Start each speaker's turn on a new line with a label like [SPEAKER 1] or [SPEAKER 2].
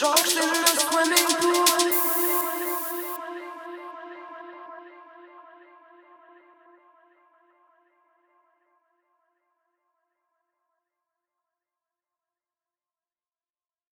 [SPEAKER 1] Sharks